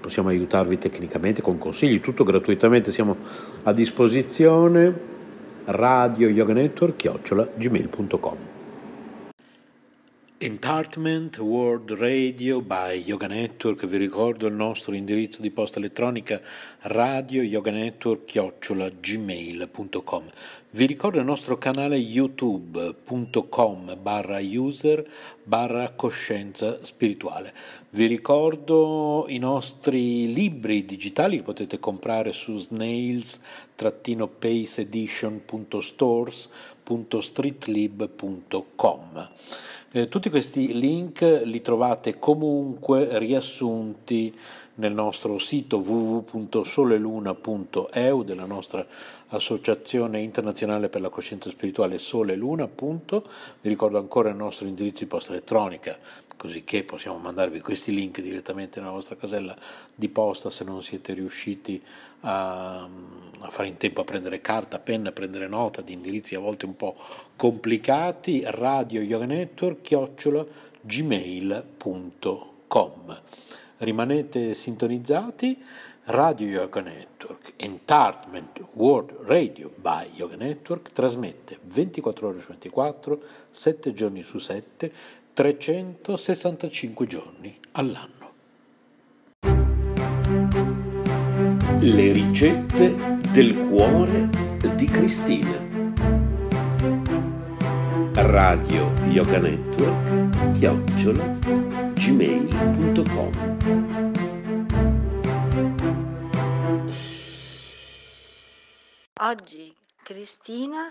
possiamo aiutarvi tecnicamente con consigli, tutto gratuitamente, siamo a disposizione. Radio yoga network chiocciola gmail.com Entertainment World Radio by Yoga Network, vi ricordo il nostro indirizzo di posta elettronica radio yoga network chiocciola gmail.com vi ricordo il nostro canale youtube.com barra user barra coscienza spirituale. Vi ricordo i nostri libri digitali che potete comprare su snails-paceedition.stores.streetlib.com eh, tutti questi link li trovate comunque riassunti nel nostro sito www.soleluna.eu della nostra associazione internazionale per la coscienza spirituale Sole Luna. Vi ricordo ancora il nostro indirizzo di posta elettronica, così che possiamo mandarvi questi link direttamente nella vostra casella di posta se non siete riusciti a, a fare in tempo a prendere carta, penna, a prendere nota di indirizzi a volte un po' complicati. Radio Yoga Network, chiocciola gmail.com rimanete sintonizzati Radio Yoga Network, Entertainment World Radio by Yoga Network, trasmette 24 ore su 24, 7 giorni su 7, 365 giorni all'anno. Le ricette del cuore di Cristina. Radio Yoga Network, chiocciola, gmail.com Oggi Cristina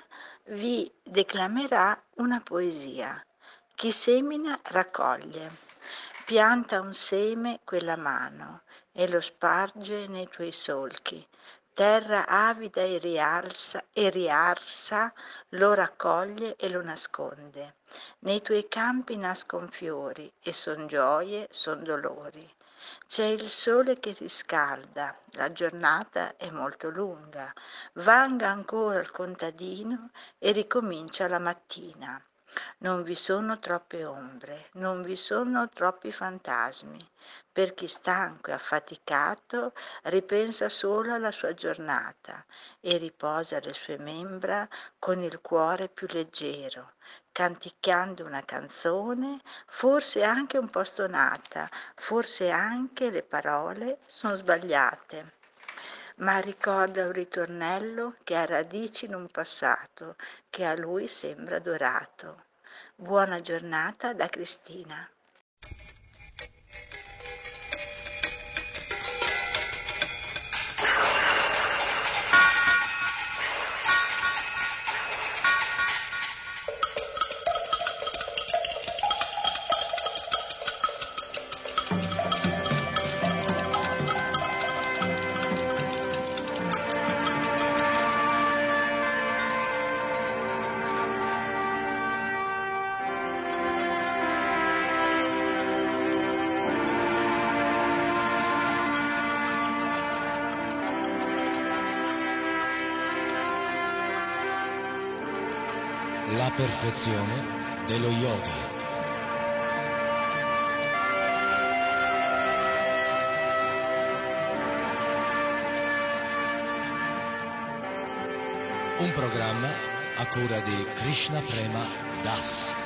vi declamerà una poesia. Chi semina raccoglie. Pianta un seme quella mano e lo sparge nei tuoi solchi. Terra avida e rialza e riarsa lo raccoglie e lo nasconde. Nei tuoi campi nascon fiori e son gioie, son dolori. C'è il sole che riscalda, la giornata è molto lunga, vanga ancora il contadino e ricomincia la mattina. Non vi sono troppe ombre, non vi sono troppi fantasmi. Per chi stanco e affaticato ripensa solo alla sua giornata e riposa le sue membra con il cuore più leggero, canticchiando una canzone, forse anche un po' stonata, forse anche le parole sono sbagliate. Ma ricorda un ritornello che ha radici in un passato che a lui sembra dorato. Buona giornata da Cristina. Perfezione dello yoga. Un programma a cura di Krishna Prema Das.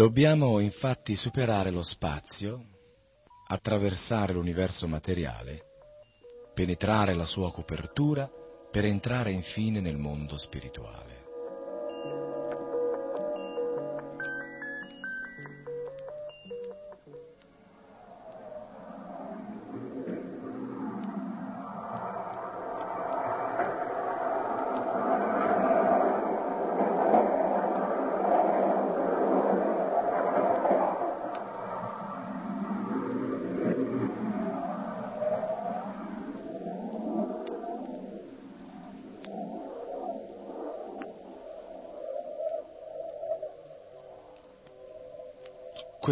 Dobbiamo infatti superare lo spazio, attraversare l'universo materiale, penetrare la sua copertura per entrare infine nel mondo spirituale.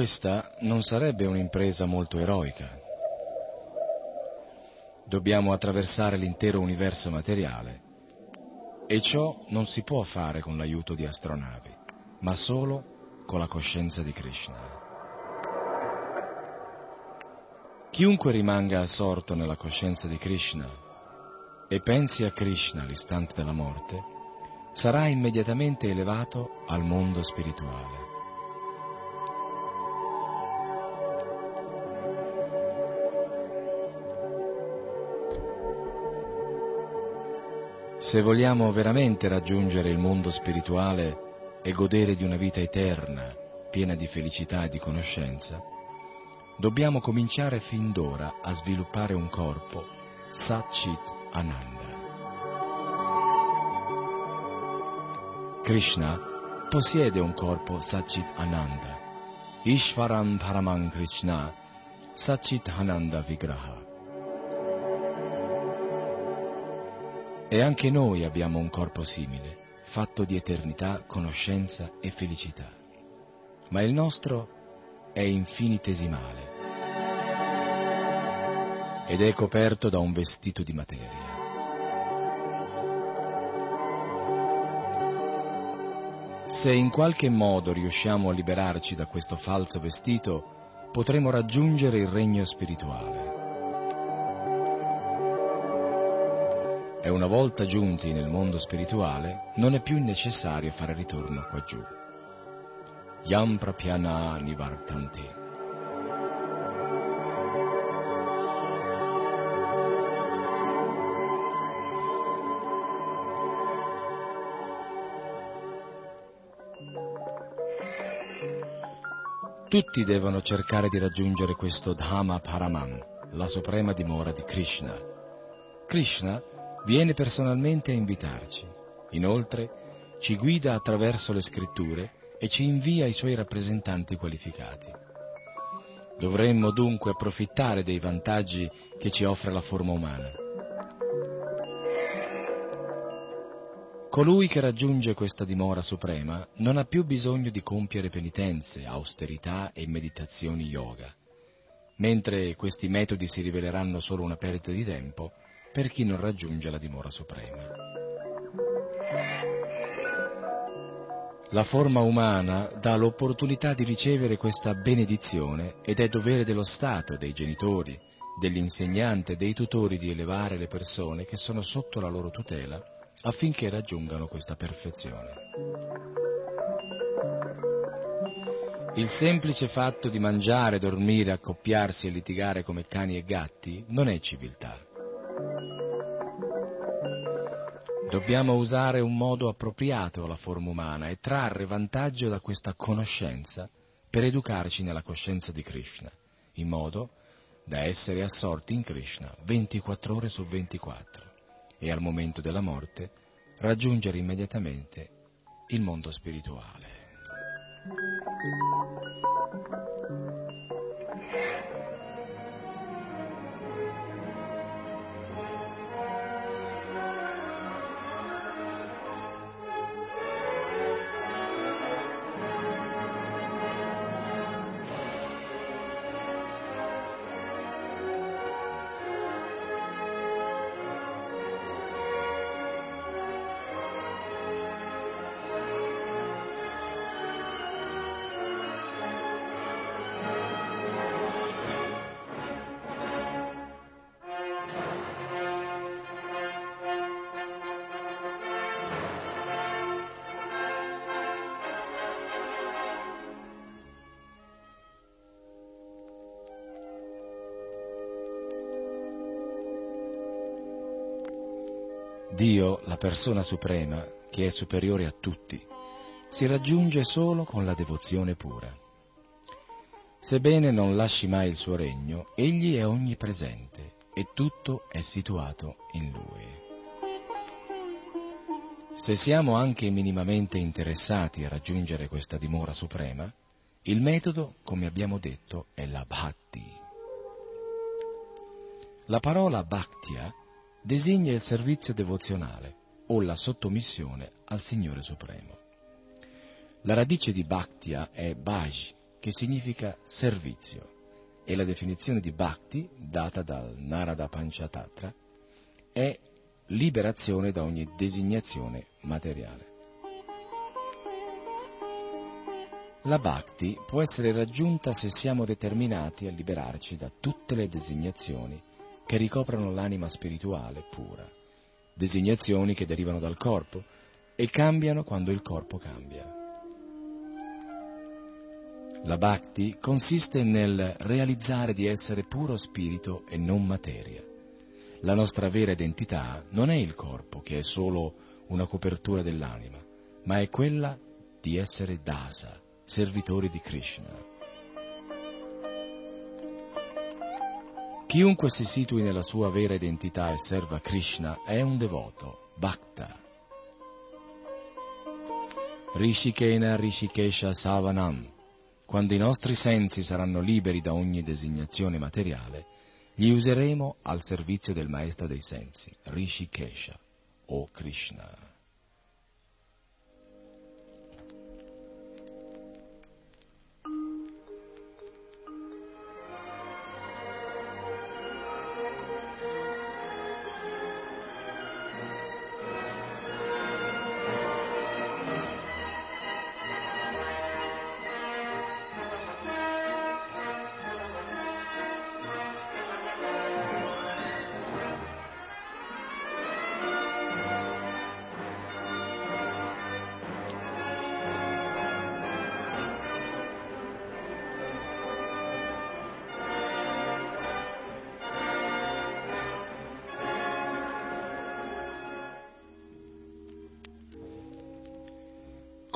Questa non sarebbe un'impresa molto eroica. Dobbiamo attraversare l'intero universo materiale e ciò non si può fare con l'aiuto di astronavi, ma solo con la coscienza di Krishna. Chiunque rimanga assorto nella coscienza di Krishna e pensi a Krishna all'istante della morte, sarà immediatamente elevato al mondo spirituale. Se vogliamo veramente raggiungere il mondo spirituale e godere di una vita eterna, piena di felicità e di conoscenza, dobbiamo cominciare fin d'ora a sviluppare un corpo Satchit Ananda. Krishna possiede un corpo Satchit Ananda, Ishvaram Paraman Krishna, Satchit Ananda Vigraha. E anche noi abbiamo un corpo simile, fatto di eternità, conoscenza e felicità. Ma il nostro è infinitesimale ed è coperto da un vestito di materia. Se in qualche modo riusciamo a liberarci da questo falso vestito, potremo raggiungere il regno spirituale. E una volta giunti nel mondo spirituale, non è più necessario fare ritorno qua giù. Yam prapyana nivartante. Tutti devono cercare di raggiungere questo Dhamma Paraman, la suprema dimora di Krishna. Krishna viene personalmente a invitarci. Inoltre ci guida attraverso le scritture e ci invia i suoi rappresentanti qualificati. Dovremmo dunque approfittare dei vantaggi che ci offre la forma umana. Colui che raggiunge questa dimora suprema non ha più bisogno di compiere penitenze, austerità e meditazioni yoga, mentre questi metodi si riveleranno solo una perdita di tempo per chi non raggiunge la dimora suprema. La forma umana dà l'opportunità di ricevere questa benedizione ed è dovere dello Stato, dei genitori, degli insegnanti e dei tutori di elevare le persone che sono sotto la loro tutela affinché raggiungano questa perfezione. Il semplice fatto di mangiare, dormire, accoppiarsi e litigare come cani e gatti non è civiltà. Dobbiamo usare un modo appropriato alla forma umana e trarre vantaggio da questa conoscenza per educarci nella coscienza di Krishna, in modo da essere assorti in Krishna 24 ore su 24 e al momento della morte raggiungere immediatamente il mondo spirituale. Persona suprema, che è superiore a tutti, si raggiunge solo con la devozione pura. Sebbene non lasci mai il suo regno, egli è onnipresente e tutto è situato in lui. Se siamo anche minimamente interessati a raggiungere questa dimora suprema, il metodo, come abbiamo detto, è la bhakti. La parola bhaktya designa il servizio devozionale o la sottomissione al Signore Supremo. La radice di Bhaktya è Bhaj, che significa servizio, e la definizione di Bhakti, data dal Narada Panchatattva, è liberazione da ogni designazione materiale. La Bhakti può essere raggiunta se siamo determinati a liberarci da tutte le designazioni che ricoprono l'anima spirituale pura, designazioni che derivano dal corpo e cambiano quando il corpo cambia. La bhakti consiste nel realizzare di essere puro spirito e non materia. La nostra vera identità non è il corpo, che è solo una copertura dell'anima, ma è quella di essere dasa, servitori di Krishna. Chiunque si situi nella sua vera identità e serva Krishna è un devoto, bhakta. Rishikena Rishikesha Savanam. Quando i nostri sensi saranno liberi da ogni designazione materiale, li useremo al servizio del maestro dei sensi, Rishikesha o Krishna.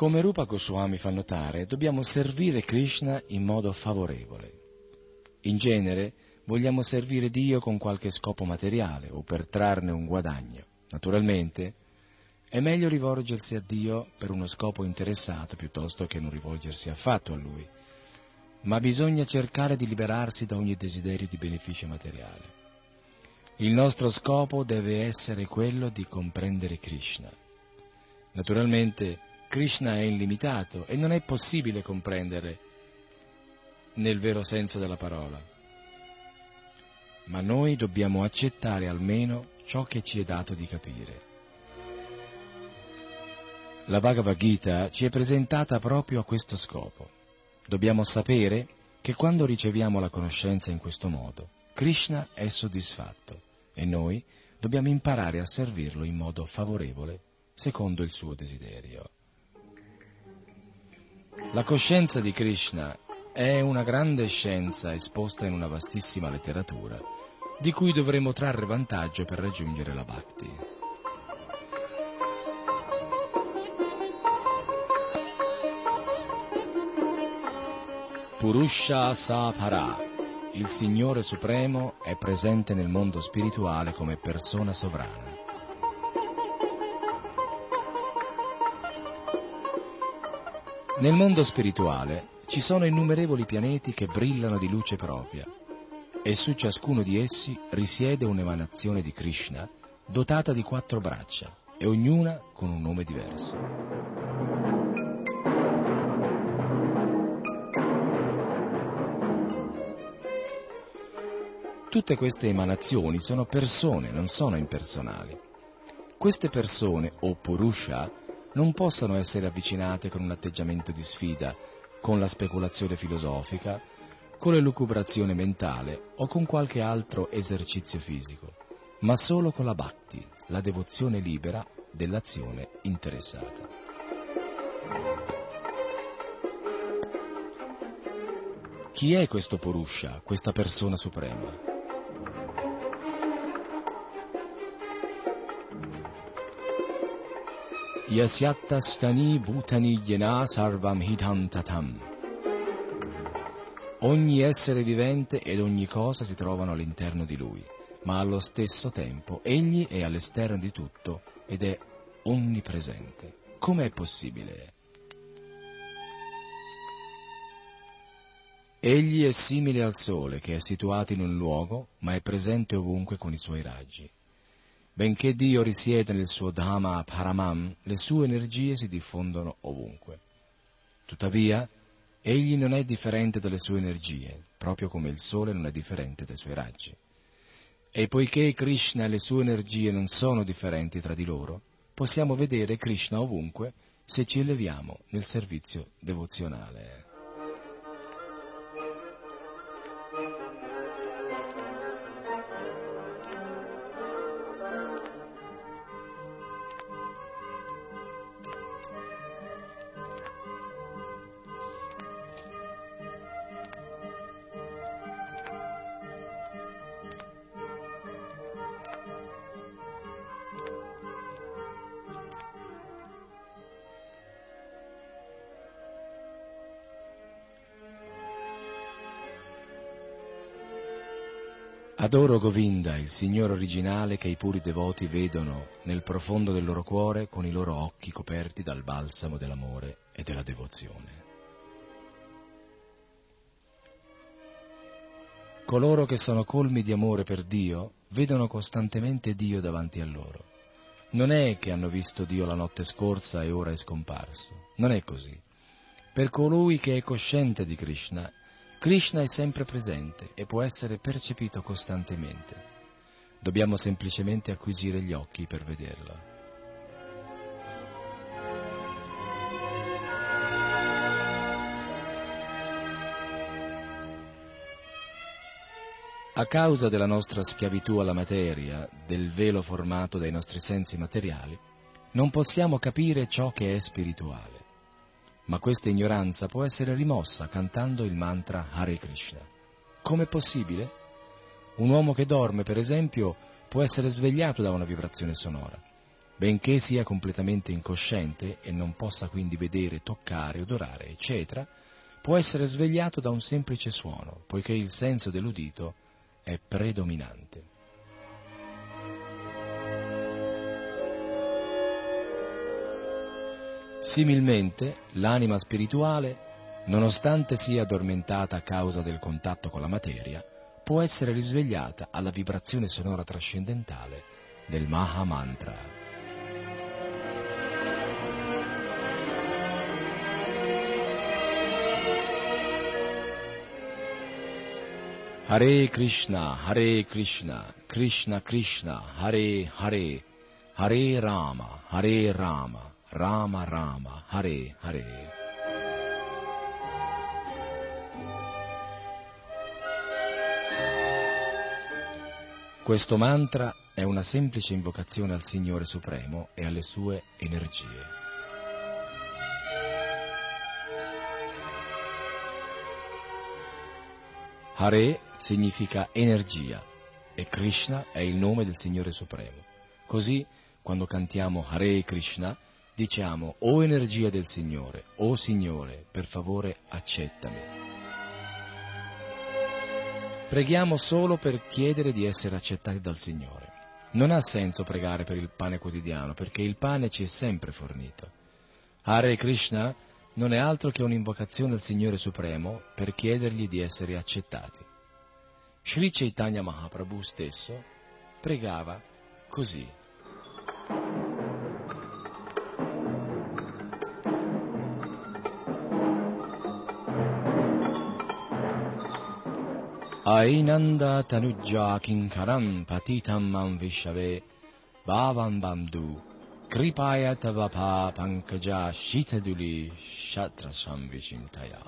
Come Rupa Goswami fa notare, dobbiamo servire Krishna in modo favorevole. In genere vogliamo servire Dio con qualche scopo materiale o per trarne un guadagno. Naturalmente è meglio rivolgersi a Dio per uno scopo interessato piuttosto che non rivolgersi affatto a Lui, ma bisogna cercare di liberarsi da ogni desiderio di beneficio materiale. Il nostro scopo deve essere quello di comprendere Krishna. Naturalmente Krishna è illimitato e non è possibile comprendere nel vero senso della parola. Ma noi dobbiamo accettare almeno ciò che ci è dato di capire. La Bhagavad Gita ci è presentata proprio a questo scopo. Dobbiamo sapere che quando riceviamo la conoscenza in questo modo, Krishna è soddisfatto e noi dobbiamo imparare a servirlo in modo favorevole, secondo il suo desiderio. La coscienza di Krishna è una grande scienza esposta in una vastissima letteratura, di cui dovremo trarre vantaggio per raggiungere la Bhakti. Purusha Sapara, il Signore Supremo, è presente nel mondo spirituale come persona sovrana. Nel mondo spirituale ci sono innumerevoli pianeti che brillano di luce propria e su ciascuno di essi risiede un'emanazione di Krishna dotata di quattro braccia e ognuna con un nome diverso. Tutte queste emanazioni sono persone, non sono impersonali. Queste persone, o Purusha, non possono essere avvicinate con un atteggiamento di sfida, con la speculazione filosofica, con l'elucubrazione mentale o con qualche altro esercizio fisico, ma solo con la bhakti, la devozione libera dell'azione interessata. Chi è questo Purusha, questa persona suprema? Yasyatastani bhutani yena sarvam hidam tatam. Ogni essere vivente ed ogni cosa si trovano all'interno di lui, ma allo stesso tempo egli è all'esterno di tutto ed è onnipresente. Com'è possibile? Egli è simile al sole che è situato in un luogo, ma è presente ovunque con i suoi raggi. Benché Dio risieda nel suo Dhamma Paramam, le sue energie si diffondono ovunque. Tuttavia, egli non è differente dalle sue energie, proprio come il sole non è differente dai suoi raggi. E poiché Krishna e le sue energie non sono differenti tra di loro, possiamo vedere Krishna ovunque se ci eleviamo nel servizio devozionale. Adoro Govinda, il Signore originale che i puri devoti vedono nel profondo del loro cuore con i loro occhi coperti dal balsamo dell'amore e della devozione. Coloro che sono colmi di amore per Dio vedono costantemente Dio davanti a loro. Non è che hanno visto Dio la notte scorsa e ora è scomparso. Non è così. Per colui che è cosciente di Krishna, Krishna è sempre presente e può essere percepito costantemente. Dobbiamo semplicemente acquisire gli occhi per vederlo. A causa della nostra schiavitù alla materia, del velo formato dai nostri sensi materiali, non possiamo capire ciò che è spirituale ma questa ignoranza può essere rimossa cantando il mantra Hare Krishna. Com'è possibile? Un uomo che dorme, per esempio, può essere svegliato da una vibrazione sonora. Benché sia completamente incosciente e non possa quindi vedere, toccare, odorare, eccetera, può essere svegliato da un semplice suono, poiché il senso dell'udito è predominante. Similmente, l'anima spirituale, nonostante sia addormentata a causa del contatto con la materia, può essere risvegliata alla vibrazione sonora trascendentale del Maha Mantra. Hare Krishna, Hare Krishna, Krishna Krishna, Hare Hare, Hare Rama, Hare Rama, Rama Rama, Hare Hare. Questo mantra è una semplice invocazione al Signore Supremo e alle sue energie. Hare significa energia e Krishna è il nome del Signore Supremo. Così, quando cantiamo Hare Krishna, diciamo, o energia del Signore, o Signore, per favore accettami. Preghiamo solo per chiedere di essere accettati dal Signore. Non ha senso pregare per il pane quotidiano, perché il pane ci è sempre fornito. Hare Krishna non è altro che un'invocazione al Signore Supremo per chiedergli di essere accettati. Sri Chaitanya Mahaprabhu stesso pregava così. Ainanda tanujja kinkaram patitam mam vishave bhavam bamdu kripaya tavapa pankaja shitaduli shatrasam vicintaya.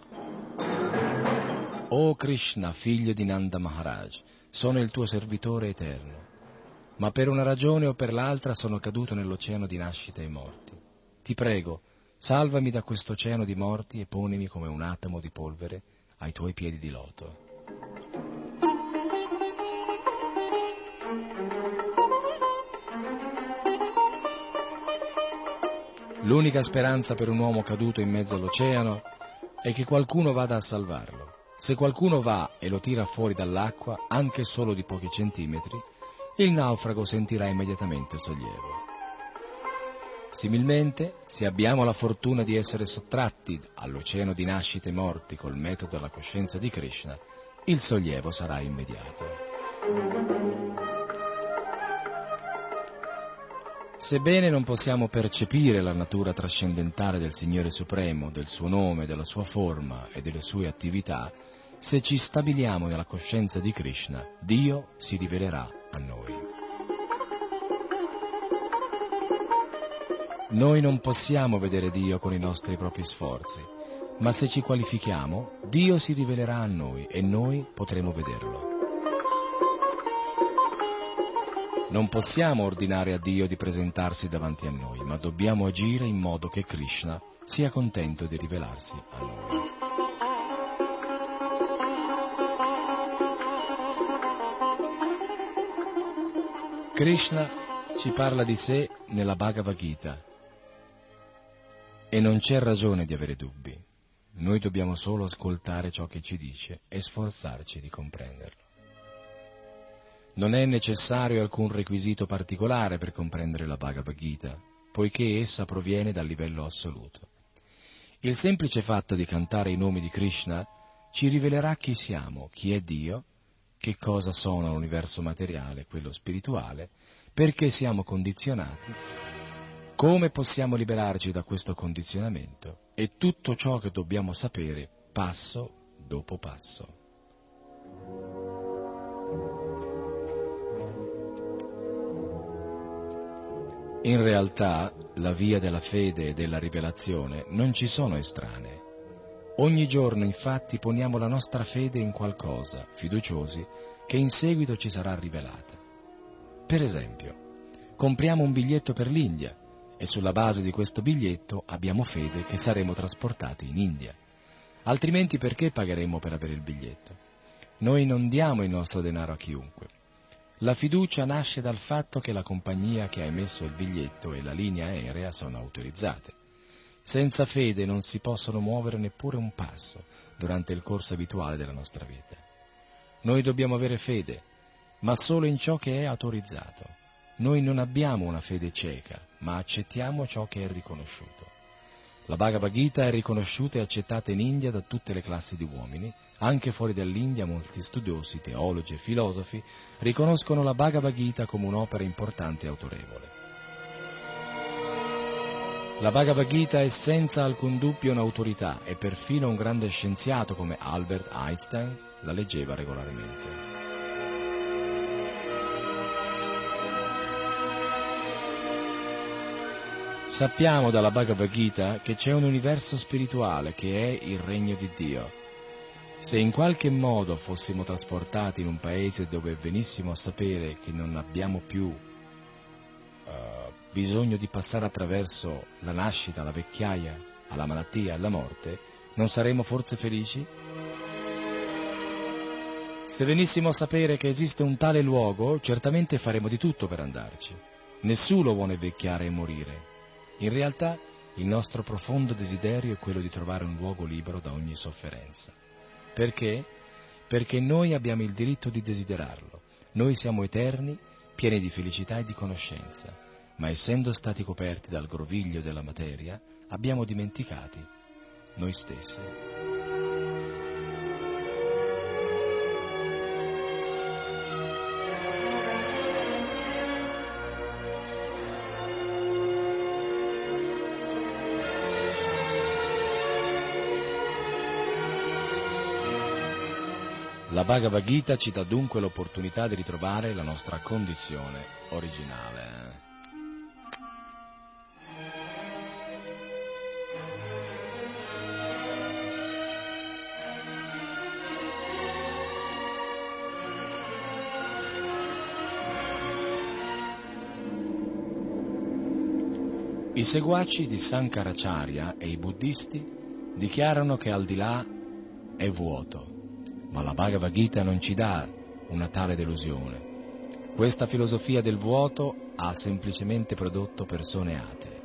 O Krishna, figlio di Nanda Maharaj, sono il tuo servitore eterno, ma per una ragione o per l'altra sono caduto nell'oceano di nascita e morti. Ti prego, salvami da questo oceano di morti e ponimi come un atomo di polvere ai tuoi piedi di loto. L'unica speranza per un uomo caduto in mezzo all'oceano è che qualcuno vada a salvarlo. Se qualcuno va e lo tira fuori dall'acqua, anche solo di pochi centimetri, il naufrago sentirà immediatamente sollievo. Similmente, se abbiamo la fortuna di essere sottratti all'oceano di nascite e morti col metodo della coscienza di Krishna, il sollievo sarà immediato. Sebbene non possiamo percepire la natura trascendentale del Signore Supremo, del suo nome, della sua forma e delle sue attività, se ci stabiliamo nella coscienza di Krishna, Dio si rivelerà a noi. Noi non possiamo vedere Dio con i nostri propri sforzi, ma se ci qualifichiamo, Dio si rivelerà a noi e noi potremo vederlo. Non possiamo ordinare a Dio di presentarsi davanti a noi, ma dobbiamo agire in modo che Krishna sia contento di rivelarsi a noi. Krishna ci parla di sé nella Bhagavad Gita e non c'è ragione di avere dubbi. Noi dobbiamo solo ascoltare ciò che ci dice e sforzarci di comprenderlo. Non è necessario alcun requisito particolare per comprendere la Bhagavad Gita, poiché essa proviene dal livello assoluto. Il semplice fatto di cantare i nomi di Krishna ci rivelerà chi siamo, chi è Dio, che cosa sono l'universo materiale, quello spirituale, perché siamo condizionati, come possiamo liberarci da questo condizionamento e tutto ciò che dobbiamo sapere passo dopo passo. In realtà la via della fede e della rivelazione non ci sono estranee. Ogni giorno infatti poniamo la nostra fede in qualcosa, fiduciosi, che in seguito ci sarà rivelata. Per esempio, compriamo un biglietto per l'India e sulla base di questo biglietto abbiamo fede che saremo trasportati in India. Altrimenti perché pagheremmo per avere il biglietto? Noi non diamo il nostro denaro a chiunque. La fiducia nasce dal fatto che la compagnia che ha emesso il biglietto e la linea aerea sono autorizzate. Senza fede non si possono muovere neppure un passo durante il corso abituale della nostra vita. Noi dobbiamo avere fede, ma solo in ciò che è autorizzato. Noi non abbiamo una fede cieca, ma accettiamo ciò che è riconosciuto. La Bhagavad Gita è riconosciuta e accettata in India da tutte le classi di uomini, anche fuori dall'India molti studiosi, teologi e filosofi riconoscono la Bhagavad Gita come un'opera importante e autorevole. La Bhagavad Gita è senza alcun dubbio un'autorità e perfino un grande scienziato come Albert Einstein la leggeva regolarmente. Sappiamo dalla Bhagavad Gita che c'è un universo spirituale che è il regno di Dio. Se in qualche modo fossimo trasportati in un paese dove venissimo a sapere che non abbiamo più uh, bisogno di passare attraverso la nascita, la vecchiaia, alla malattia, alla morte, non saremmo forse felici? Se venissimo a sapere che esiste un tale luogo, certamente faremo di tutto per andarci. Nessuno vuole vecchiare e morire. In realtà il nostro profondo desiderio è quello di trovare un luogo libero da ogni sofferenza. Perché? Perché noi abbiamo il diritto di desiderarlo. Noi siamo eterni, pieni di felicità e di conoscenza, ma essendo stati coperti dal groviglio della materia, abbiamo dimenticati noi stessi. La Bhagavad Gita ci dà dunque l'opportunità di ritrovare la nostra condizione originale. I seguaci di Sankaracharya e i buddhisti dichiarano che al di là è vuoto ma la Bhagavad Gita non ci dà una tale delusione. Questa filosofia del vuoto ha semplicemente prodotto persone atee.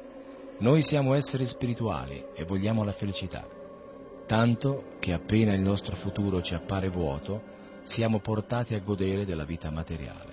Noi siamo esseri spirituali e vogliamo la felicità, tanto che appena il nostro futuro ci appare vuoto, siamo portati a godere della vita materiale.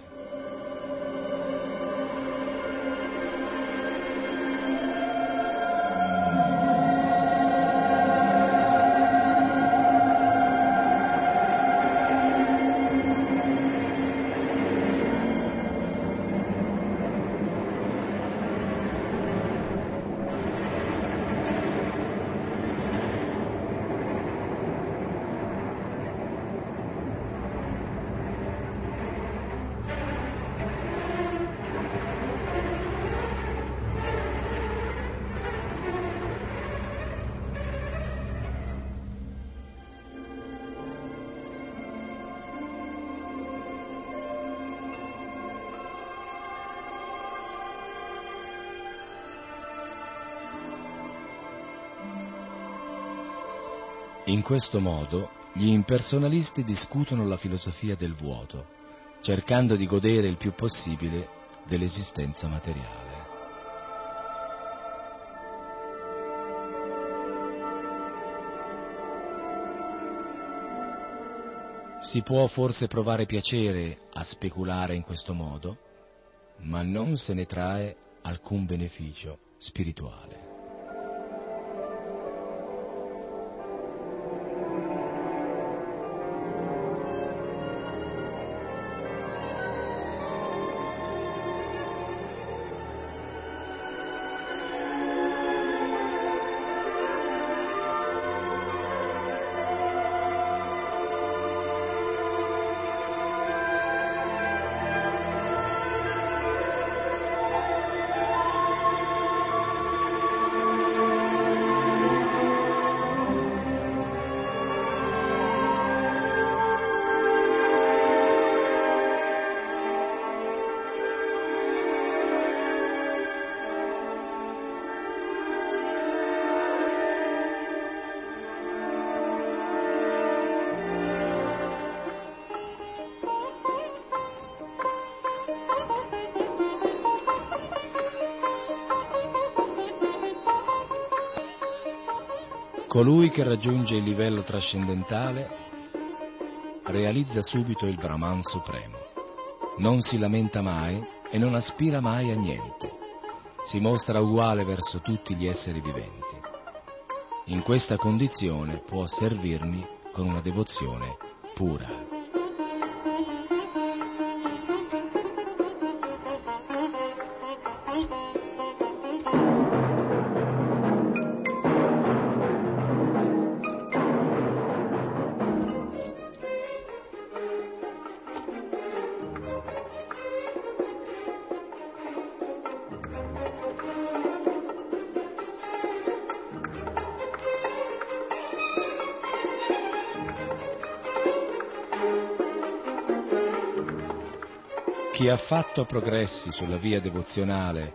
In questo modo gli impersonalisti discutono la filosofia del vuoto, cercando di godere il più possibile dell'esistenza materiale. Si può forse provare piacere a speculare in questo modo, ma non se ne trae alcun beneficio spirituale. Colui che raggiunge il livello trascendentale realizza subito il Brahman supremo. Non si lamenta mai e non aspira mai a niente. Si mostra uguale verso tutti gli esseri viventi. In questa condizione può servirmi con una devozione pura. Chi ha fatto progressi sulla via devozionale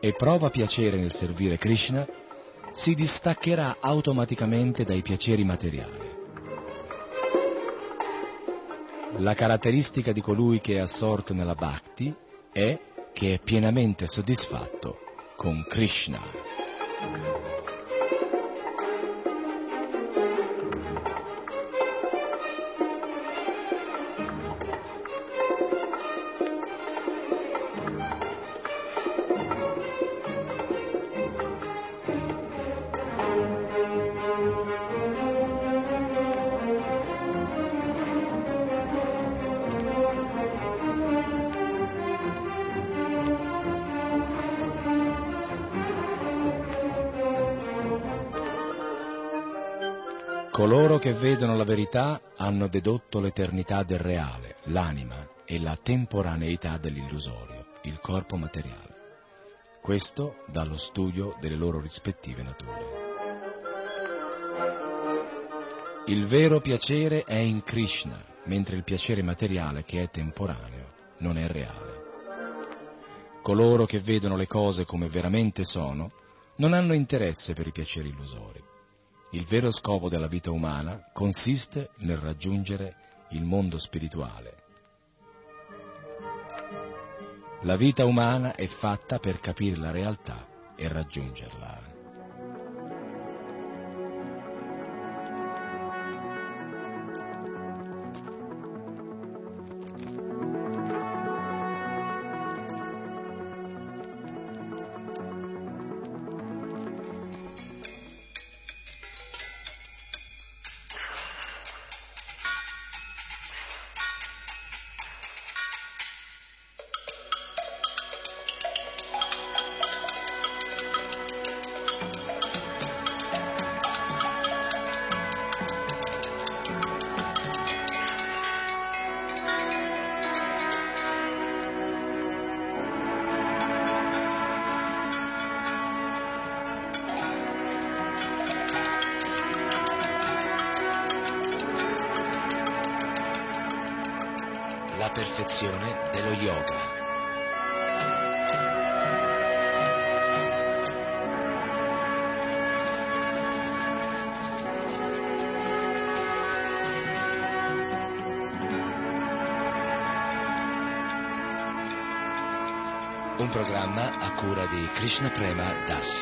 e prova piacere nel servire Krishna, si distaccherà automaticamente dai piaceri materiali. La caratteristica di colui che è assorto nella bhakti è che è pienamente soddisfatto con Krishna. Che vedono la verità hanno dedotto l'eternità del reale, l'anima e la temporaneità dell'illusorio, il corpo materiale. Questo dallo studio delle loro rispettive nature. Il vero piacere è in Krishna, mentre il piacere materiale, che è temporaneo, non è reale. Coloro che vedono le cose come veramente sono non hanno interesse per i piaceri illusori. Il vero scopo della vita umana consiste nel raggiungere il mondo spirituale. La vita umana è fatta per capire la realtà e raggiungerla. Krishna Prema Das.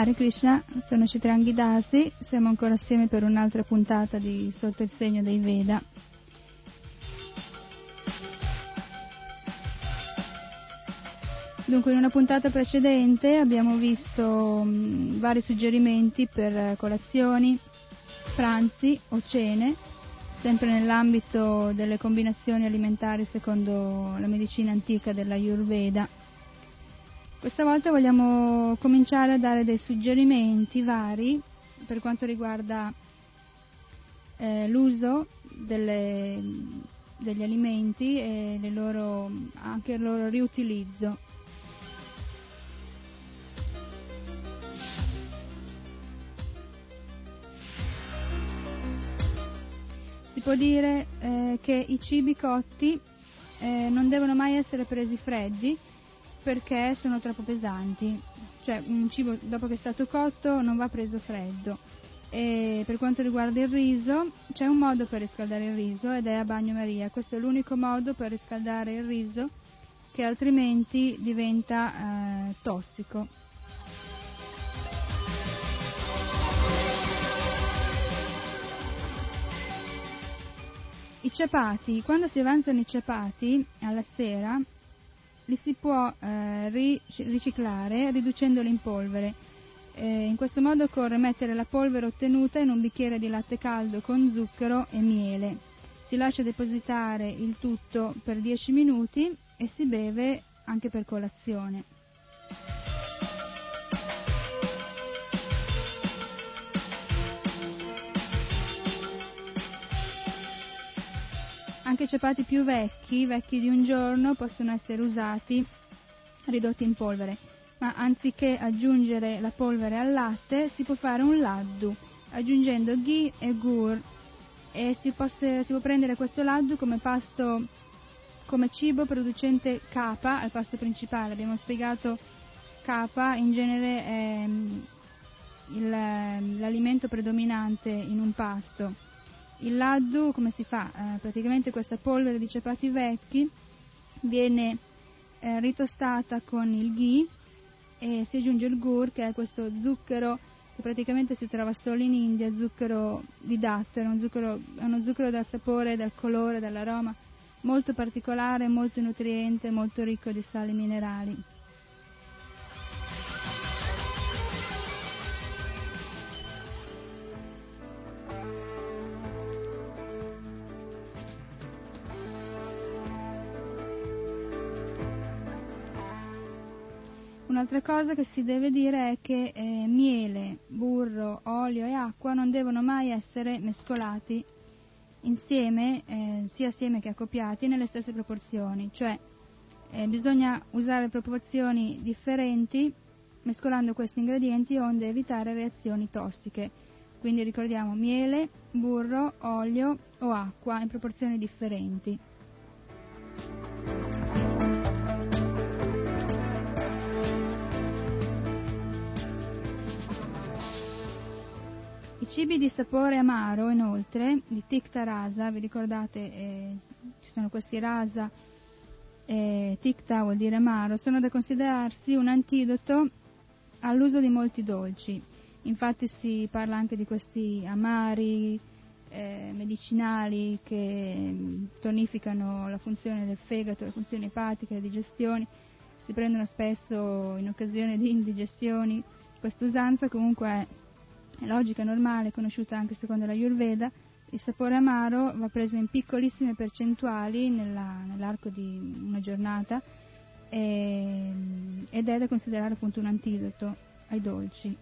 Hare Krishna, sono Citrangi Dasi, siamo ancora assieme per un'altra puntata di Sotto il segno dei Veda. Dunque, in una puntata precedente abbiamo visto mh, vari suggerimenti per colazioni, pranzi o cene, sempre nell'ambito delle combinazioni alimentari secondo la medicina antica della Ayurveda. Questa volta vogliamo cominciare a dare dei suggerimenti vari per quanto riguarda eh, l'uso delle, degli alimenti e loro, anche il loro riutilizzo. Si può dire eh, che i cibi cotti eh, non devono mai essere presi freddi perché sono troppo pesanti. Cioè un cibo dopo che è stato cotto non va preso freddo. E per quanto riguarda il riso, c'è un modo per riscaldare il riso ed è a bagnomaria. Questo è l'unico modo per riscaldare il riso che altrimenti diventa eh, tossico. I ciapati, quando si avanzano i ciapati alla sera, li si può eh, riciclare riducendoli in polvere. Eh, in questo modo occorre mettere la polvere ottenuta in un bicchiere di latte caldo con zucchero e miele. Si lascia depositare il tutto per 10 minuti e si beve anche per colazione. Anche ciapati più vecchi, vecchi di un giorno, possono essere usati ridotti in polvere, ma anziché aggiungere la polvere al latte si può fare un laddu aggiungendo ghee e gur. E si, posse, si può prendere questo laddu come pasto come cibo producente capa al pasto principale. Abbiamo spiegato capa in genere è il, l'alimento predominante in un pasto il laddu come si fa? Eh, praticamente questa polvere di ciapati vecchi viene eh, ritostata con il ghee e si aggiunge il gur che è questo zucchero che praticamente si trova solo in India, zucchero di datto, è, è uno zucchero dal sapore, dal colore, dall'aroma molto particolare, molto nutriente, molto ricco di sali minerali. Un'altra cosa che si deve dire è che eh, miele, burro, olio e acqua non devono mai essere mescolati insieme, eh, sia assieme che accoppiati, nelle stesse proporzioni, cioè eh, bisogna usare proporzioni differenti mescolando questi ingredienti onde evitare reazioni tossiche. Quindi ricordiamo miele, burro, olio o acqua in proporzioni differenti. Cibi di sapore amaro, inoltre, di tikta rasa, vi ricordate, eh, ci sono questi rasa, eh, tikta vuol dire amaro, sono da considerarsi un antidoto all'uso di molti dolci. Infatti si parla anche di questi amari eh, medicinali che mm, tonificano la funzione del fegato, le funzioni epatiche, le digestioni, si prendono spesso in occasione di indigestioni. Questa usanza comunque è, è logica, normale, conosciuta anche secondo la Ayurveda. Il sapore amaro va preso in piccolissime percentuali nella, nell'arco di una giornata e, ed è da considerare appunto un antidoto ai dolci.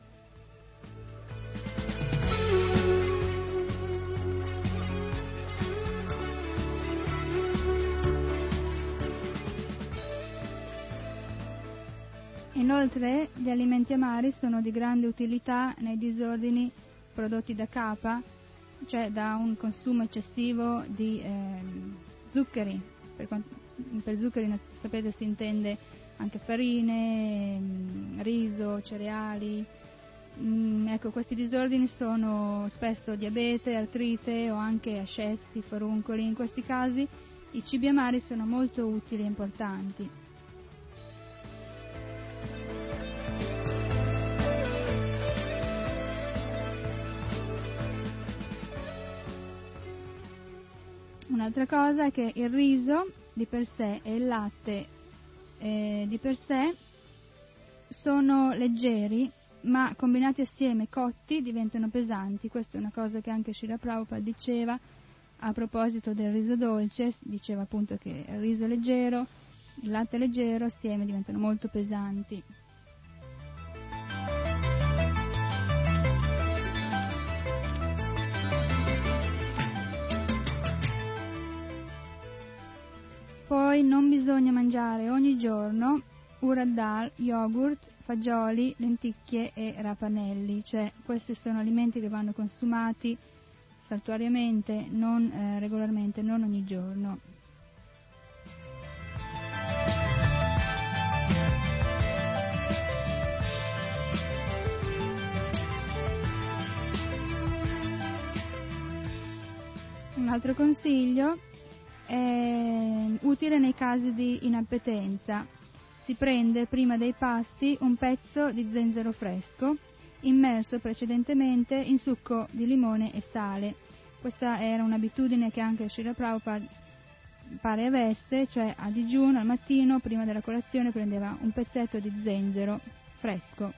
Inoltre gli alimenti amari sono di grande utilità nei disordini prodotti da capa, cioè da un consumo eccessivo di eh, zuccheri. Per, per, zuccheri sapete si intende anche farine, mm, riso, cereali. Mm, ecco, questi disordini sono spesso diabete, artrite o anche ascessi, foruncoli. In questi casi i cibi amari sono molto utili e importanti. Un'altra cosa è che il riso di per sé e il latte eh, di per sé sono leggeri, ma combinati assieme, cotti, diventano pesanti. Questa è una cosa che anche Shira Prabhupada diceva a proposito del riso dolce, diceva appunto che il riso leggero, il latte leggero assieme diventano molto pesanti. Poi non bisogna mangiare ogni giorno urad yogurt, fagioli, lenticchie e rapanelli, cioè questi sono alimenti che vanno consumati saltuariamente, non eh, regolarmente, non ogni giorno. Un altro consiglio è utile nei casi di inappetenza. Si prende prima dei pasti un pezzo di zenzero fresco immerso precedentemente in succo di limone e sale. Questa era un'abitudine che anche Srila Prabhupada pare avesse, cioè a digiuno al mattino prima della colazione prendeva un pezzetto di zenzero fresco.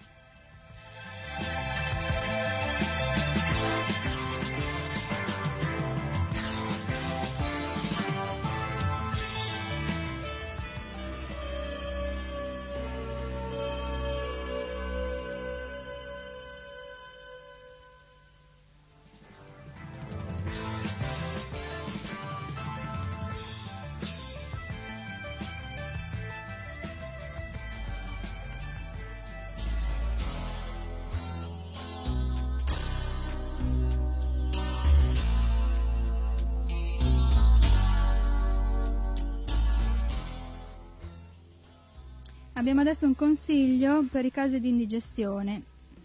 Abbiamo adesso un consiglio per i casi di indigestione.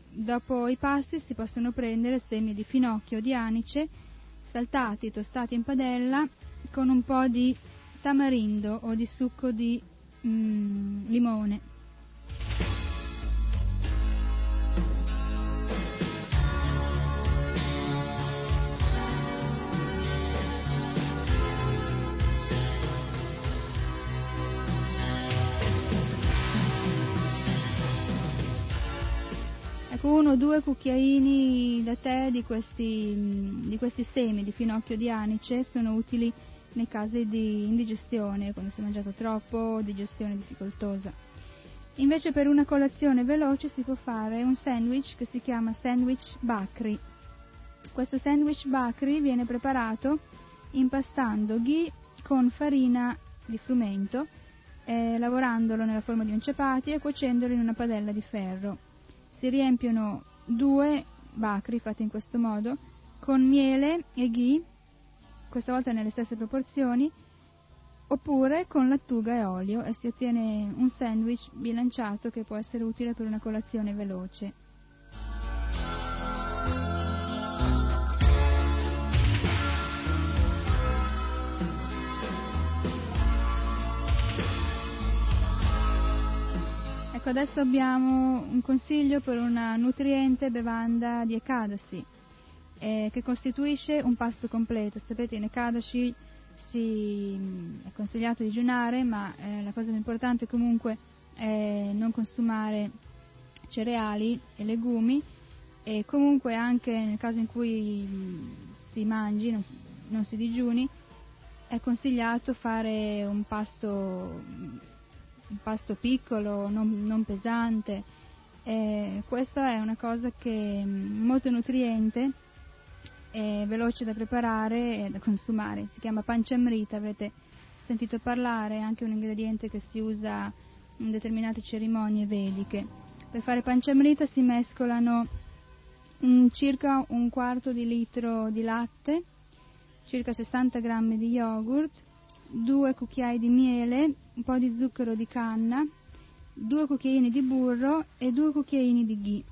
Dopo i pasti si possono prendere semi di finocchio o di anice saltati, tostati in padella con un po' di tamarindo o di succo di mm, limone. Uno o due cucchiaini da tè di questi, mm, di questi semi di finocchio di anice sono utili nei casi di indigestione, quando si è mangiato troppo o digestione difficoltosa. Invece per una colazione veloce si può fare un sandwich che si chiama sandwich bakri. Questo sandwich bakri viene preparato impastando ghee con farina di frumento, eh, lavorandolo nella forma di un ciapati e cuocendolo in una padella di ferro si riempiono due bacri fatti in questo modo con miele e ghee, questa volta nelle stesse proporzioni, oppure con lattuga e olio e si ottiene un sandwich bilanciato che può essere utile per una colazione veloce. Ecco, adesso abbiamo un consiglio per una nutriente bevanda di Ekadasi. eh, che costituisce un pasto completo. Sapete, in Ekadashi si, è consigliato digiunare, ma eh, la cosa più importante comunque è non consumare cereali e legumi e comunque anche nel caso in cui si mangi, non, non si digiuni, è consigliato fare un pasto, un pasto piccolo, non, non pesante. E questa è una cosa che è molto nutriente è veloce da preparare e da consumare. Si chiama panchamrita, avrete sentito parlare, è anche un ingrediente che si usa in determinate cerimonie vediche. Per fare panchamrita si mescolano un, circa un quarto di litro di latte, circa 60 grammi di yogurt, due cucchiai di miele, un po' di zucchero di canna, due cucchiaini di burro e due cucchiaini di ghee.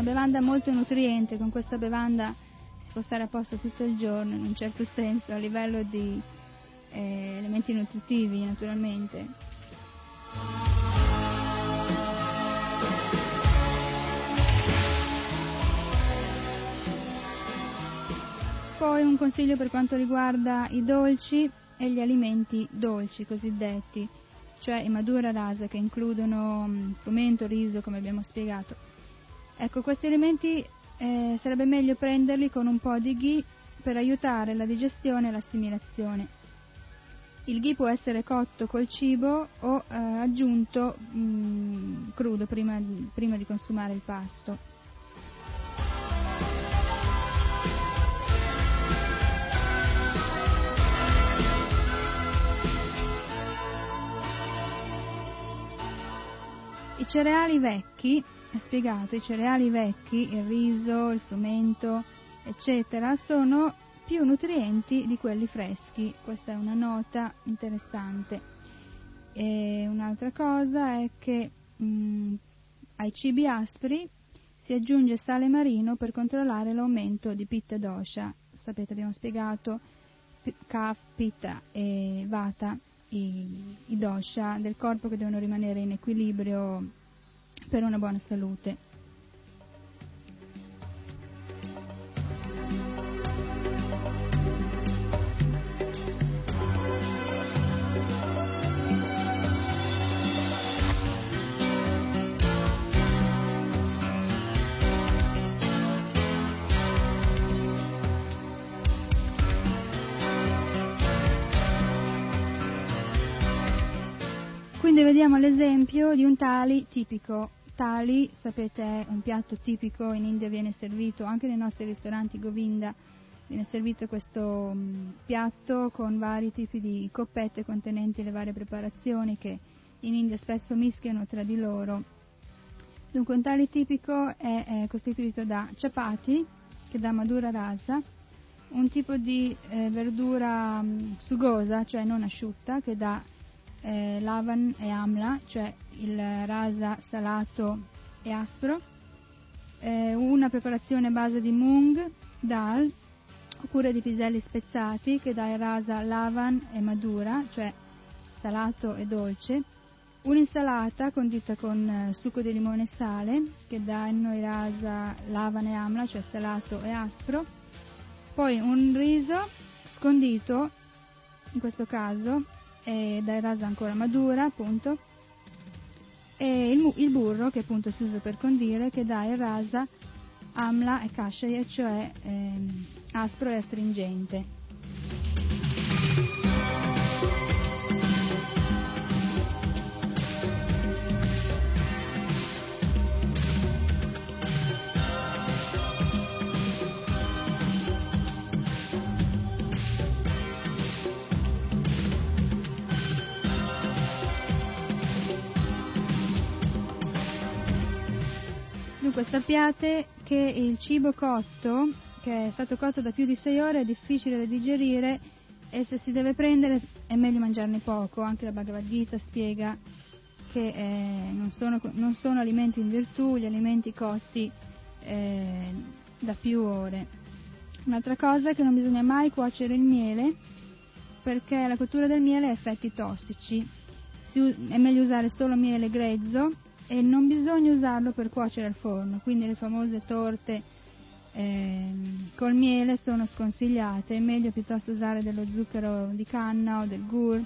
una bevanda molto nutriente, con questa bevanda si può stare a posto tutto il giorno in un certo senso a livello di eh, elementi nutritivi naturalmente. Poi un consiglio per quanto riguarda i dolci e gli alimenti dolci cosiddetti, cioè i madura rasa che includono mm, frumento, riso come abbiamo spiegato. Ecco, questi elementi eh, sarebbe meglio prenderli con un po' di ghee per aiutare la digestione e l'assimilazione. Il ghee può essere cotto col cibo o eh, aggiunto mh, mm, crudo prima, prima di consumare il pasto. I cereali vecchi ha spiegato i cereali vecchi, il riso, il frumento, eccetera, sono più nutrienti di quelli freschi. Questa è una nota interessante. E un'altra cosa è che mh, mm, ai cibi aspri si aggiunge sale marino per controllare l'aumento di pitta dosha. Sapete, abbiamo spiegato kaf, pitta e vata, i, i dosha del corpo che devono rimanere in equilibrio per una buona salute. L'esempio di un tali tipico Tali, sapete, è un piatto tipico, in India viene servito, anche nei nostri ristoranti Govinda, viene servito questo mm, piatto con vari tipi di coppette contenenti le varie preparazioni che in India spesso mischiano tra di loro. Dunque un tali tipico è, è costituito da chapati, che dà madura rasa, un tipo di eh, verdura mh, mm, sugosa, cioè non asciutta, che dà eh, lavan e amla, cioè il rasa salato e aspro, eh, una preparazione a base di mung, dal, oppure di piselli spezzati che dà il rasa lavan e madura, cioè salato e dolce, un'insalata condita con eh, succo di limone e sale che dà in noi rasa lavan e amla, cioè salato e aspro, poi un riso scondito, in questo caso e dai rasa ancora madura appunto e il, il, burro che appunto si usa per condire che dà il rasa amla e kashaya cioè ehm, aspro e astringente Dunque sappiate che il cibo cotto, che è stato cotto da più di 6 ore, è difficile da digerire e se si deve prendere è meglio mangiarne poco. Anche la Bhagavad Gita spiega che eh, non, sono, non, sono, alimenti in virtù gli alimenti cotti eh, da più ore. Un'altra cosa è che non bisogna mai cuocere il miele perché la cottura del miele ha effetti tossici. è meglio usare solo miele grezzo e non bisogna usarlo per cuocere al forno, quindi le famose torte eh, col miele sono sconsigliate, è meglio piuttosto usare dello zucchero di canna o del gur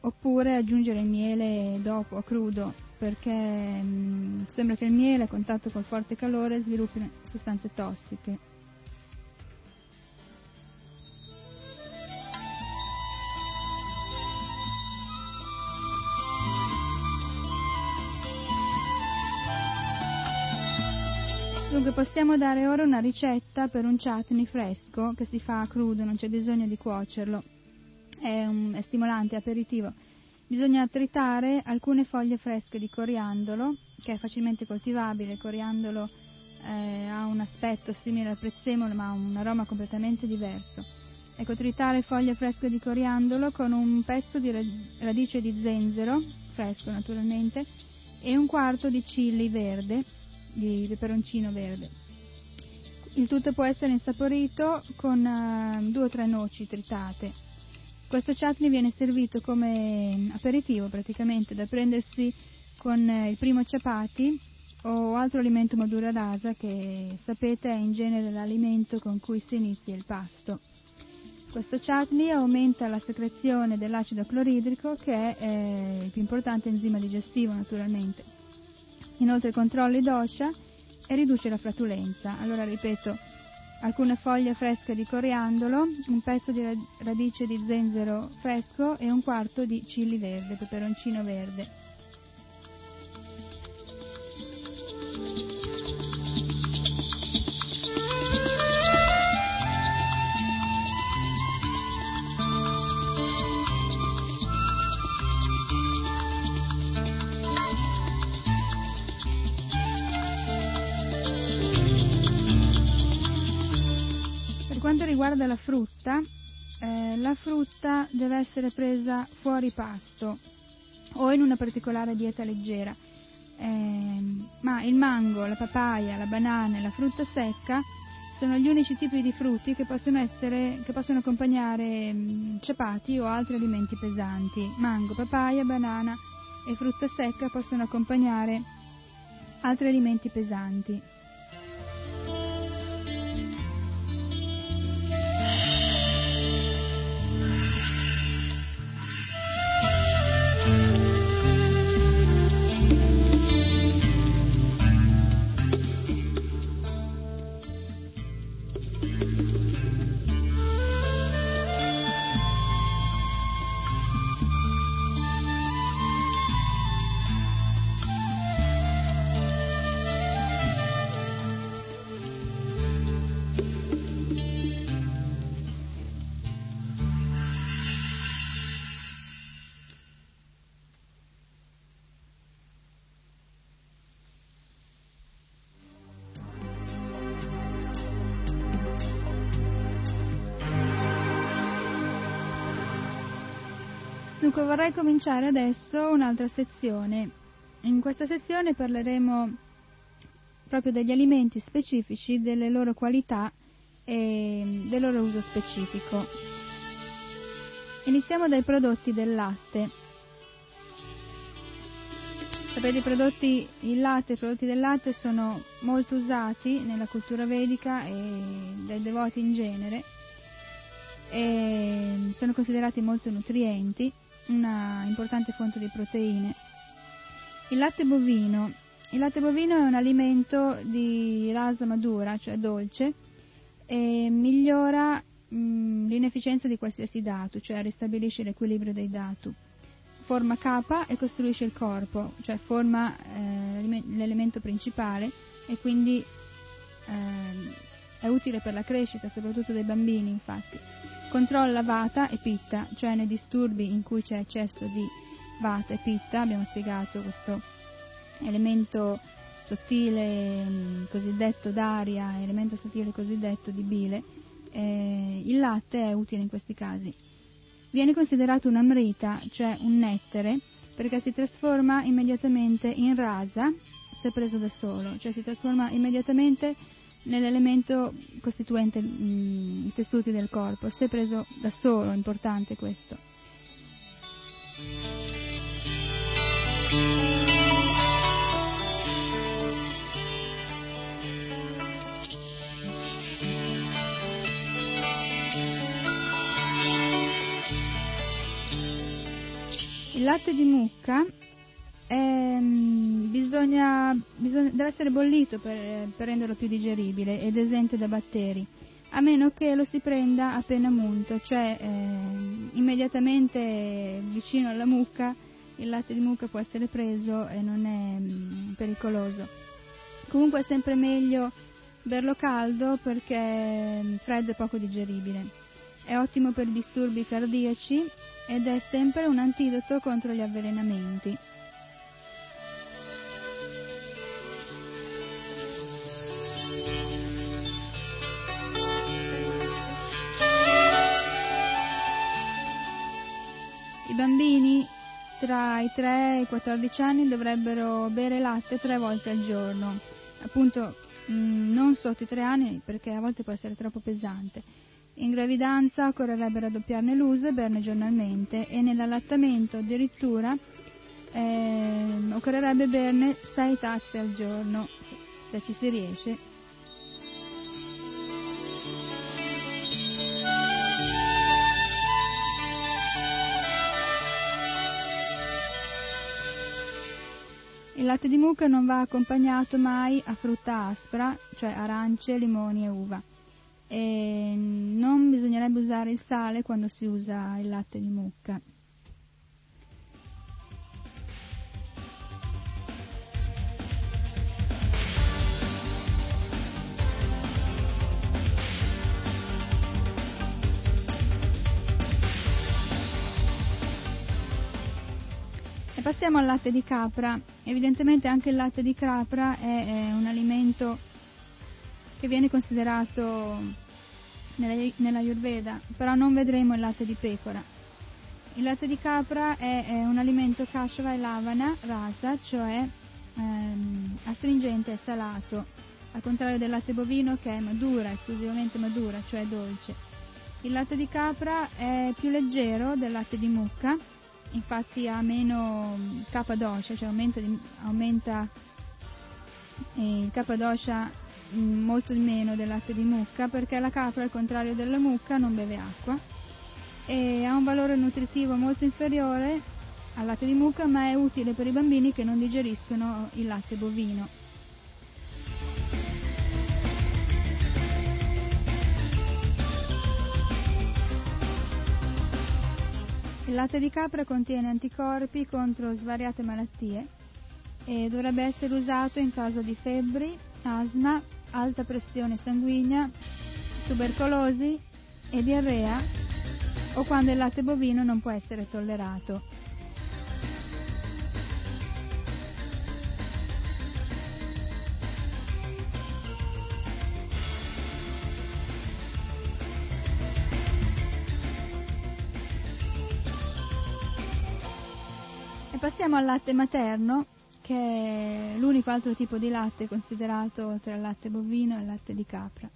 oppure aggiungere il miele dopo, crudo, perché mh, mm, sembra che il miele a contatto col forte calore sviluppi sostanze tossiche. Dunque possiamo dare ora una ricetta per un chutney fresco che si fa crudo, non c'è bisogno di cuocerlo. È, un, è stimolante, aperitivo. Bisogna tritare alcune foglie fresche di coriandolo, che è facilmente coltivabile. Il coriandolo eh, ha un aspetto simile al prezzemolo ma ha un aroma completamente diverso. Ecco, tritare foglie fresche di coriandolo con un pezzo di radice di zenzero, fresco naturalmente, e un quarto di chili verde, di peperoncino verde. Il tutto può essere insaporito con uh, due o tre noci tritate. Questo chutney viene servito come aperitivo praticamente da prendersi con uh, il primo chapati o altro alimento madura rasa che sapete è in genere l'alimento con cui si inizia il pasto. Questo chutney aumenta la secrezione dell'acido cloridrico che è eh, il più importante enzima digestivo naturalmente. Inoltre controlla i dosha e riduce la flatulenza. Allora ripeto, alcune foglie fresche di coriandolo, un pezzo di radice di zenzero fresco e un quarto di chili verde, peperoncino verde. Riguarda la frutta, eh, la frutta deve essere presa fuori pasto o in una particolare dieta leggera. Eh, ma il mango, la papaya, la banana e la frutta secca sono gli unici tipi di frutti che possono, essere, che possono accompagnare mh, mm, ciapati o altri alimenti pesanti. Mango, papaya, banana e frutta secca possono accompagnare altri alimenti pesanti. Vorrei cominciare adesso un'altra sezione. In questa sezione parleremo proprio degli alimenti specifici, delle loro qualità e del loro uso specifico. Iniziamo dai prodotti del latte. Sapete, i prodotti, il latte, i prodotti del latte sono molto usati nella cultura vedica e dai devoti in genere e sono considerati molto nutrienti una importante fonte di proteine. Il latte bovino. Il latte bovino è un alimento di rasa madura, cioè dolce, e migliora mh, l'inefficienza di qualsiasi dato, cioè ristabilisce l'equilibrio dei dati. Forma K e costruisce il corpo, cioè forma eh, l'elemento principale e quindi eh, è utile per la crescita, soprattutto dei bambini, infatti. Controlla vata e pitta, cioè nei disturbi in cui c'è eccesso di vata e pitta, abbiamo spiegato questo elemento sottile mm, cosiddetto d'aria, elemento sottile cosiddetto di bile, eh, il latte è utile in questi casi. Viene considerato un'amrita, cioè un nettere, perché si trasforma immediatamente in rasa se preso da solo, cioè si trasforma immediatamente nell'elemento costituente mh, i tessuti del corpo, se preso da solo, è importante questo. Il latte di mucca ehm, bisogna, bisogna, deve essere bollito per, per, renderlo più digeribile ed esente da batteri, a meno che lo si prenda appena munto, cioè eh, immediatamente vicino alla mucca il latte di mucca può essere preso e non è mh, mm, pericoloso. Comunque è sempre meglio berlo caldo perché mm, freddo è poco digeribile. È ottimo per disturbi cardiaci ed è sempre un antidoto contro gli avvelenamenti. Tra i 3 e i 14 anni dovrebbero bere latte tre volte al giorno, appunto mh, mm, non sotto i 3 anni perché a volte può essere troppo pesante. In gravidanza occorrerebbe raddoppiarne l'uso e berne giornalmente. E nell'allattamento addirittura eh, occorrerebbe berne 6 tazze al giorno, se ci si riesce. Latte di mucca non va accompagnato mai a frutta aspra, cioè arance, limoni e uva e non bisognerebbe usare il sale quando si usa il latte di mucca. Passiamo al latte di capra. Evidentemente anche il latte di capra è, è un alimento che viene considerato nella, nella Ayurveda, però non vedremo il latte di pecora. Il latte di capra è, è un alimento kashava e lavana rasa, cioè ehm, astringente e salato, al contrario del latte bovino che è madura, esclusivamente madura, cioè dolce. Il latte di capra è più leggero del latte di mucca, infatti ha meno kapha dosha, cioè aumenta, aumenta eh, il kapha dosha Mm, molto di meno del latte di mucca perché la capra al contrario della mucca non beve acqua e ha un valore nutritivo molto inferiore al latte di mucca ma è utile per i bambini che non digeriscono il latte bovino. Il latte di capra contiene anticorpi contro svariate malattie e dovrebbe essere usato in caso di febbri, asma, alta pressione sanguigna, tubercolosi e diarrea o quando il latte bovino non può essere tollerato. Passiamo al latte materno che è l'unico altro tipo di latte considerato tra il latte bovino e il latte di capra.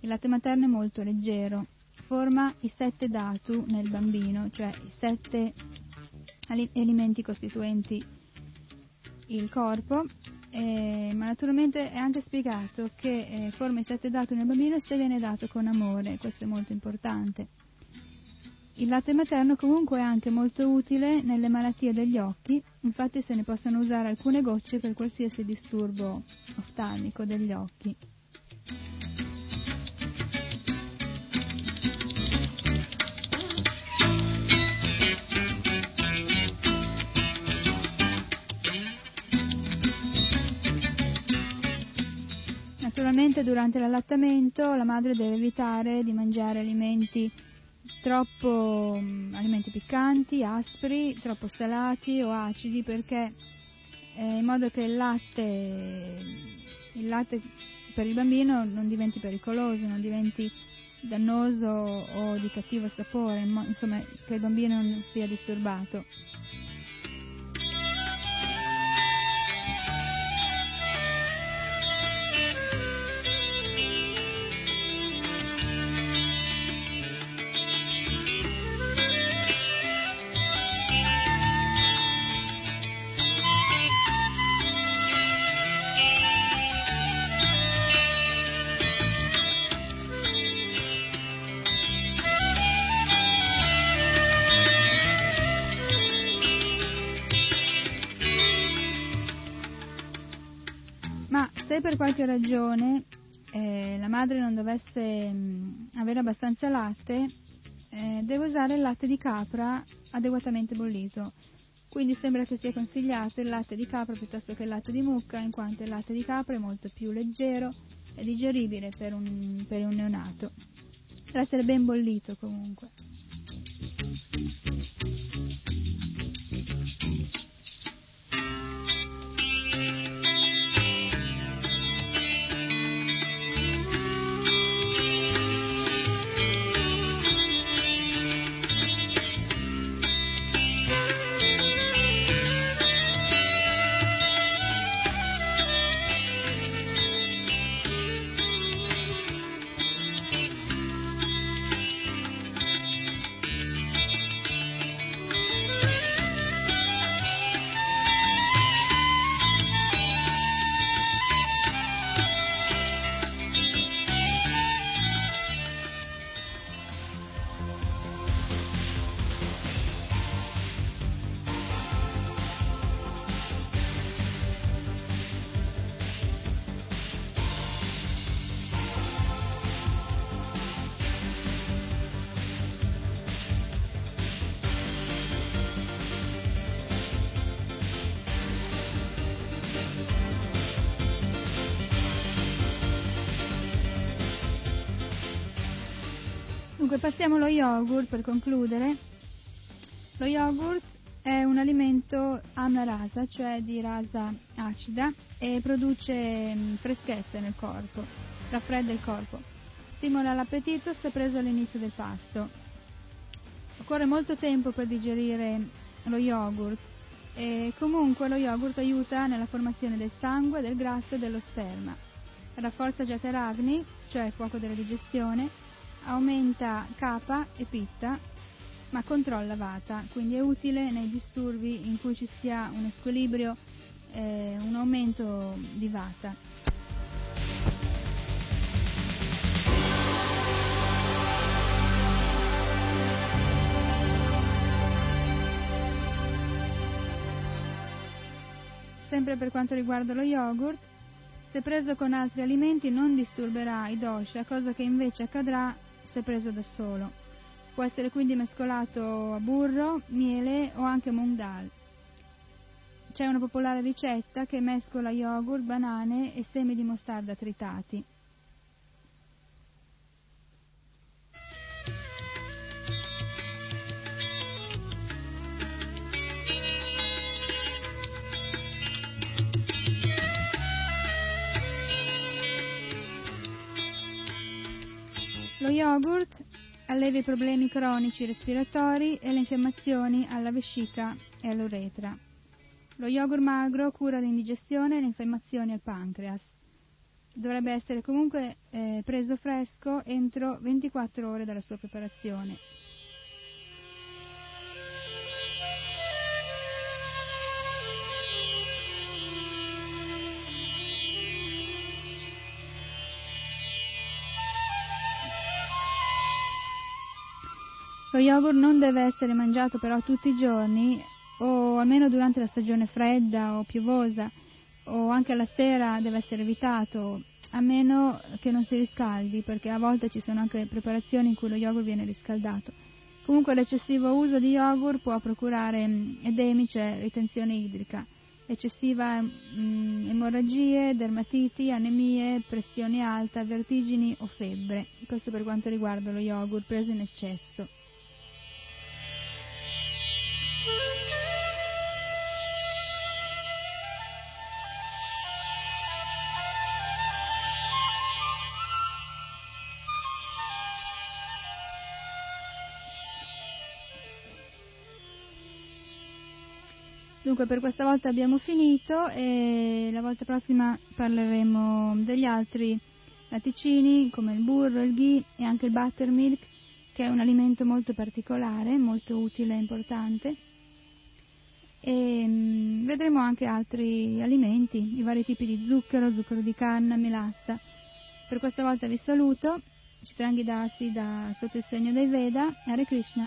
Il latte materno è molto leggero, forma i sette datu nel bambino, cioè i sette elementi costituenti il corpo, eh, ma naturalmente è anche spiegato che eh, forma i sette datu nel bambino se viene dato con amore, questo è molto importante. Il latte materno comunque è anche molto utile nelle malattie degli occhi, infatti se ne possono usare alcune gocce per qualsiasi disturbo oftalmico degli occhi. Naturalmente durante l'allattamento la madre deve evitare di mangiare alimenti troppo um, alimenti piccanti, aspri, troppo salati o acidi perché eh, in modo che il latte, il latte per il bambino non diventi pericoloso, non diventi dannoso o di cattivo sapore, insomma che il bambino non sia disturbato. Per qualche ragione eh, la madre non dovesse mh, avere abbastanza latte, eh, deve usare il latte di capra adeguatamente bollito. Quindi sembra che sia consigliato il latte di capra piuttosto che il latte di mucca, in quanto il latte di capra è molto più leggero e digeribile per un, per un neonato. Deve essere ben bollito comunque. Passiamo allo yogurt per concludere. Lo yogurt è un alimento amla rasa, cioè di rasa acida e produce mm, freschezza nel corpo, raffredda il corpo, stimola l'appetito se preso all'inizio del pasto. Occorre molto tempo per digerire lo yogurt e comunque lo yogurt aiuta nella formazione del sangue, del grasso e dello sperma. Rafforza Jataragni, cioè il fuoco della digestione, aumenta kapha e pitta, ma controlla vata, quindi è utile nei disturbi in cui ci sia un squilibrio, eh, un aumento di vata. Sempre per quanto riguarda lo yogurt, se preso con altri alimenti non disturberà i dosha, cosa che invece accadrà se preso da solo. Può essere quindi mescolato a burro, miele o anche mung. C'è una popolare ricetta che mescola yogurt, banane e semi di mostarda tritati. Lo yogurt allevia i problemi cronici respiratori e le infiammazioni alla vescica e all'uretra. Lo yogurt magro cura l'indigestione e le infiammazioni al pancreas. Dovrebbe essere comunque eh, preso fresco entro 24 ore dalla sua preparazione. Lo yogurt non deve essere mangiato però tutti i giorni o almeno durante la stagione fredda o piovosa o anche alla sera deve essere evitato a meno che non si riscaldi perché a volte ci sono anche preparazioni in cui lo yogurt viene riscaldato. Comunque l'eccessivo uso di yogurt può procurare mm, edemi, cioè ritenzione idrica, eccessiva mm, emorragie, dermatiti, anemie, pressione alta, vertigini o febbre. Questo per quanto riguarda lo yogurt preso in eccesso. Dunque per questa volta abbiamo finito e la volta prossima parleremo degli altri latticini come il burro, il ghee e anche il buttermilk che è un alimento molto particolare, molto utile e importante. E mh, vedremo anche altri alimenti, i vari tipi di zucchero, zucchero di canna, melassa. Per questa volta vi saluto, Citrangi Dasi da sotto il segno dei Veda, Hare Krishna.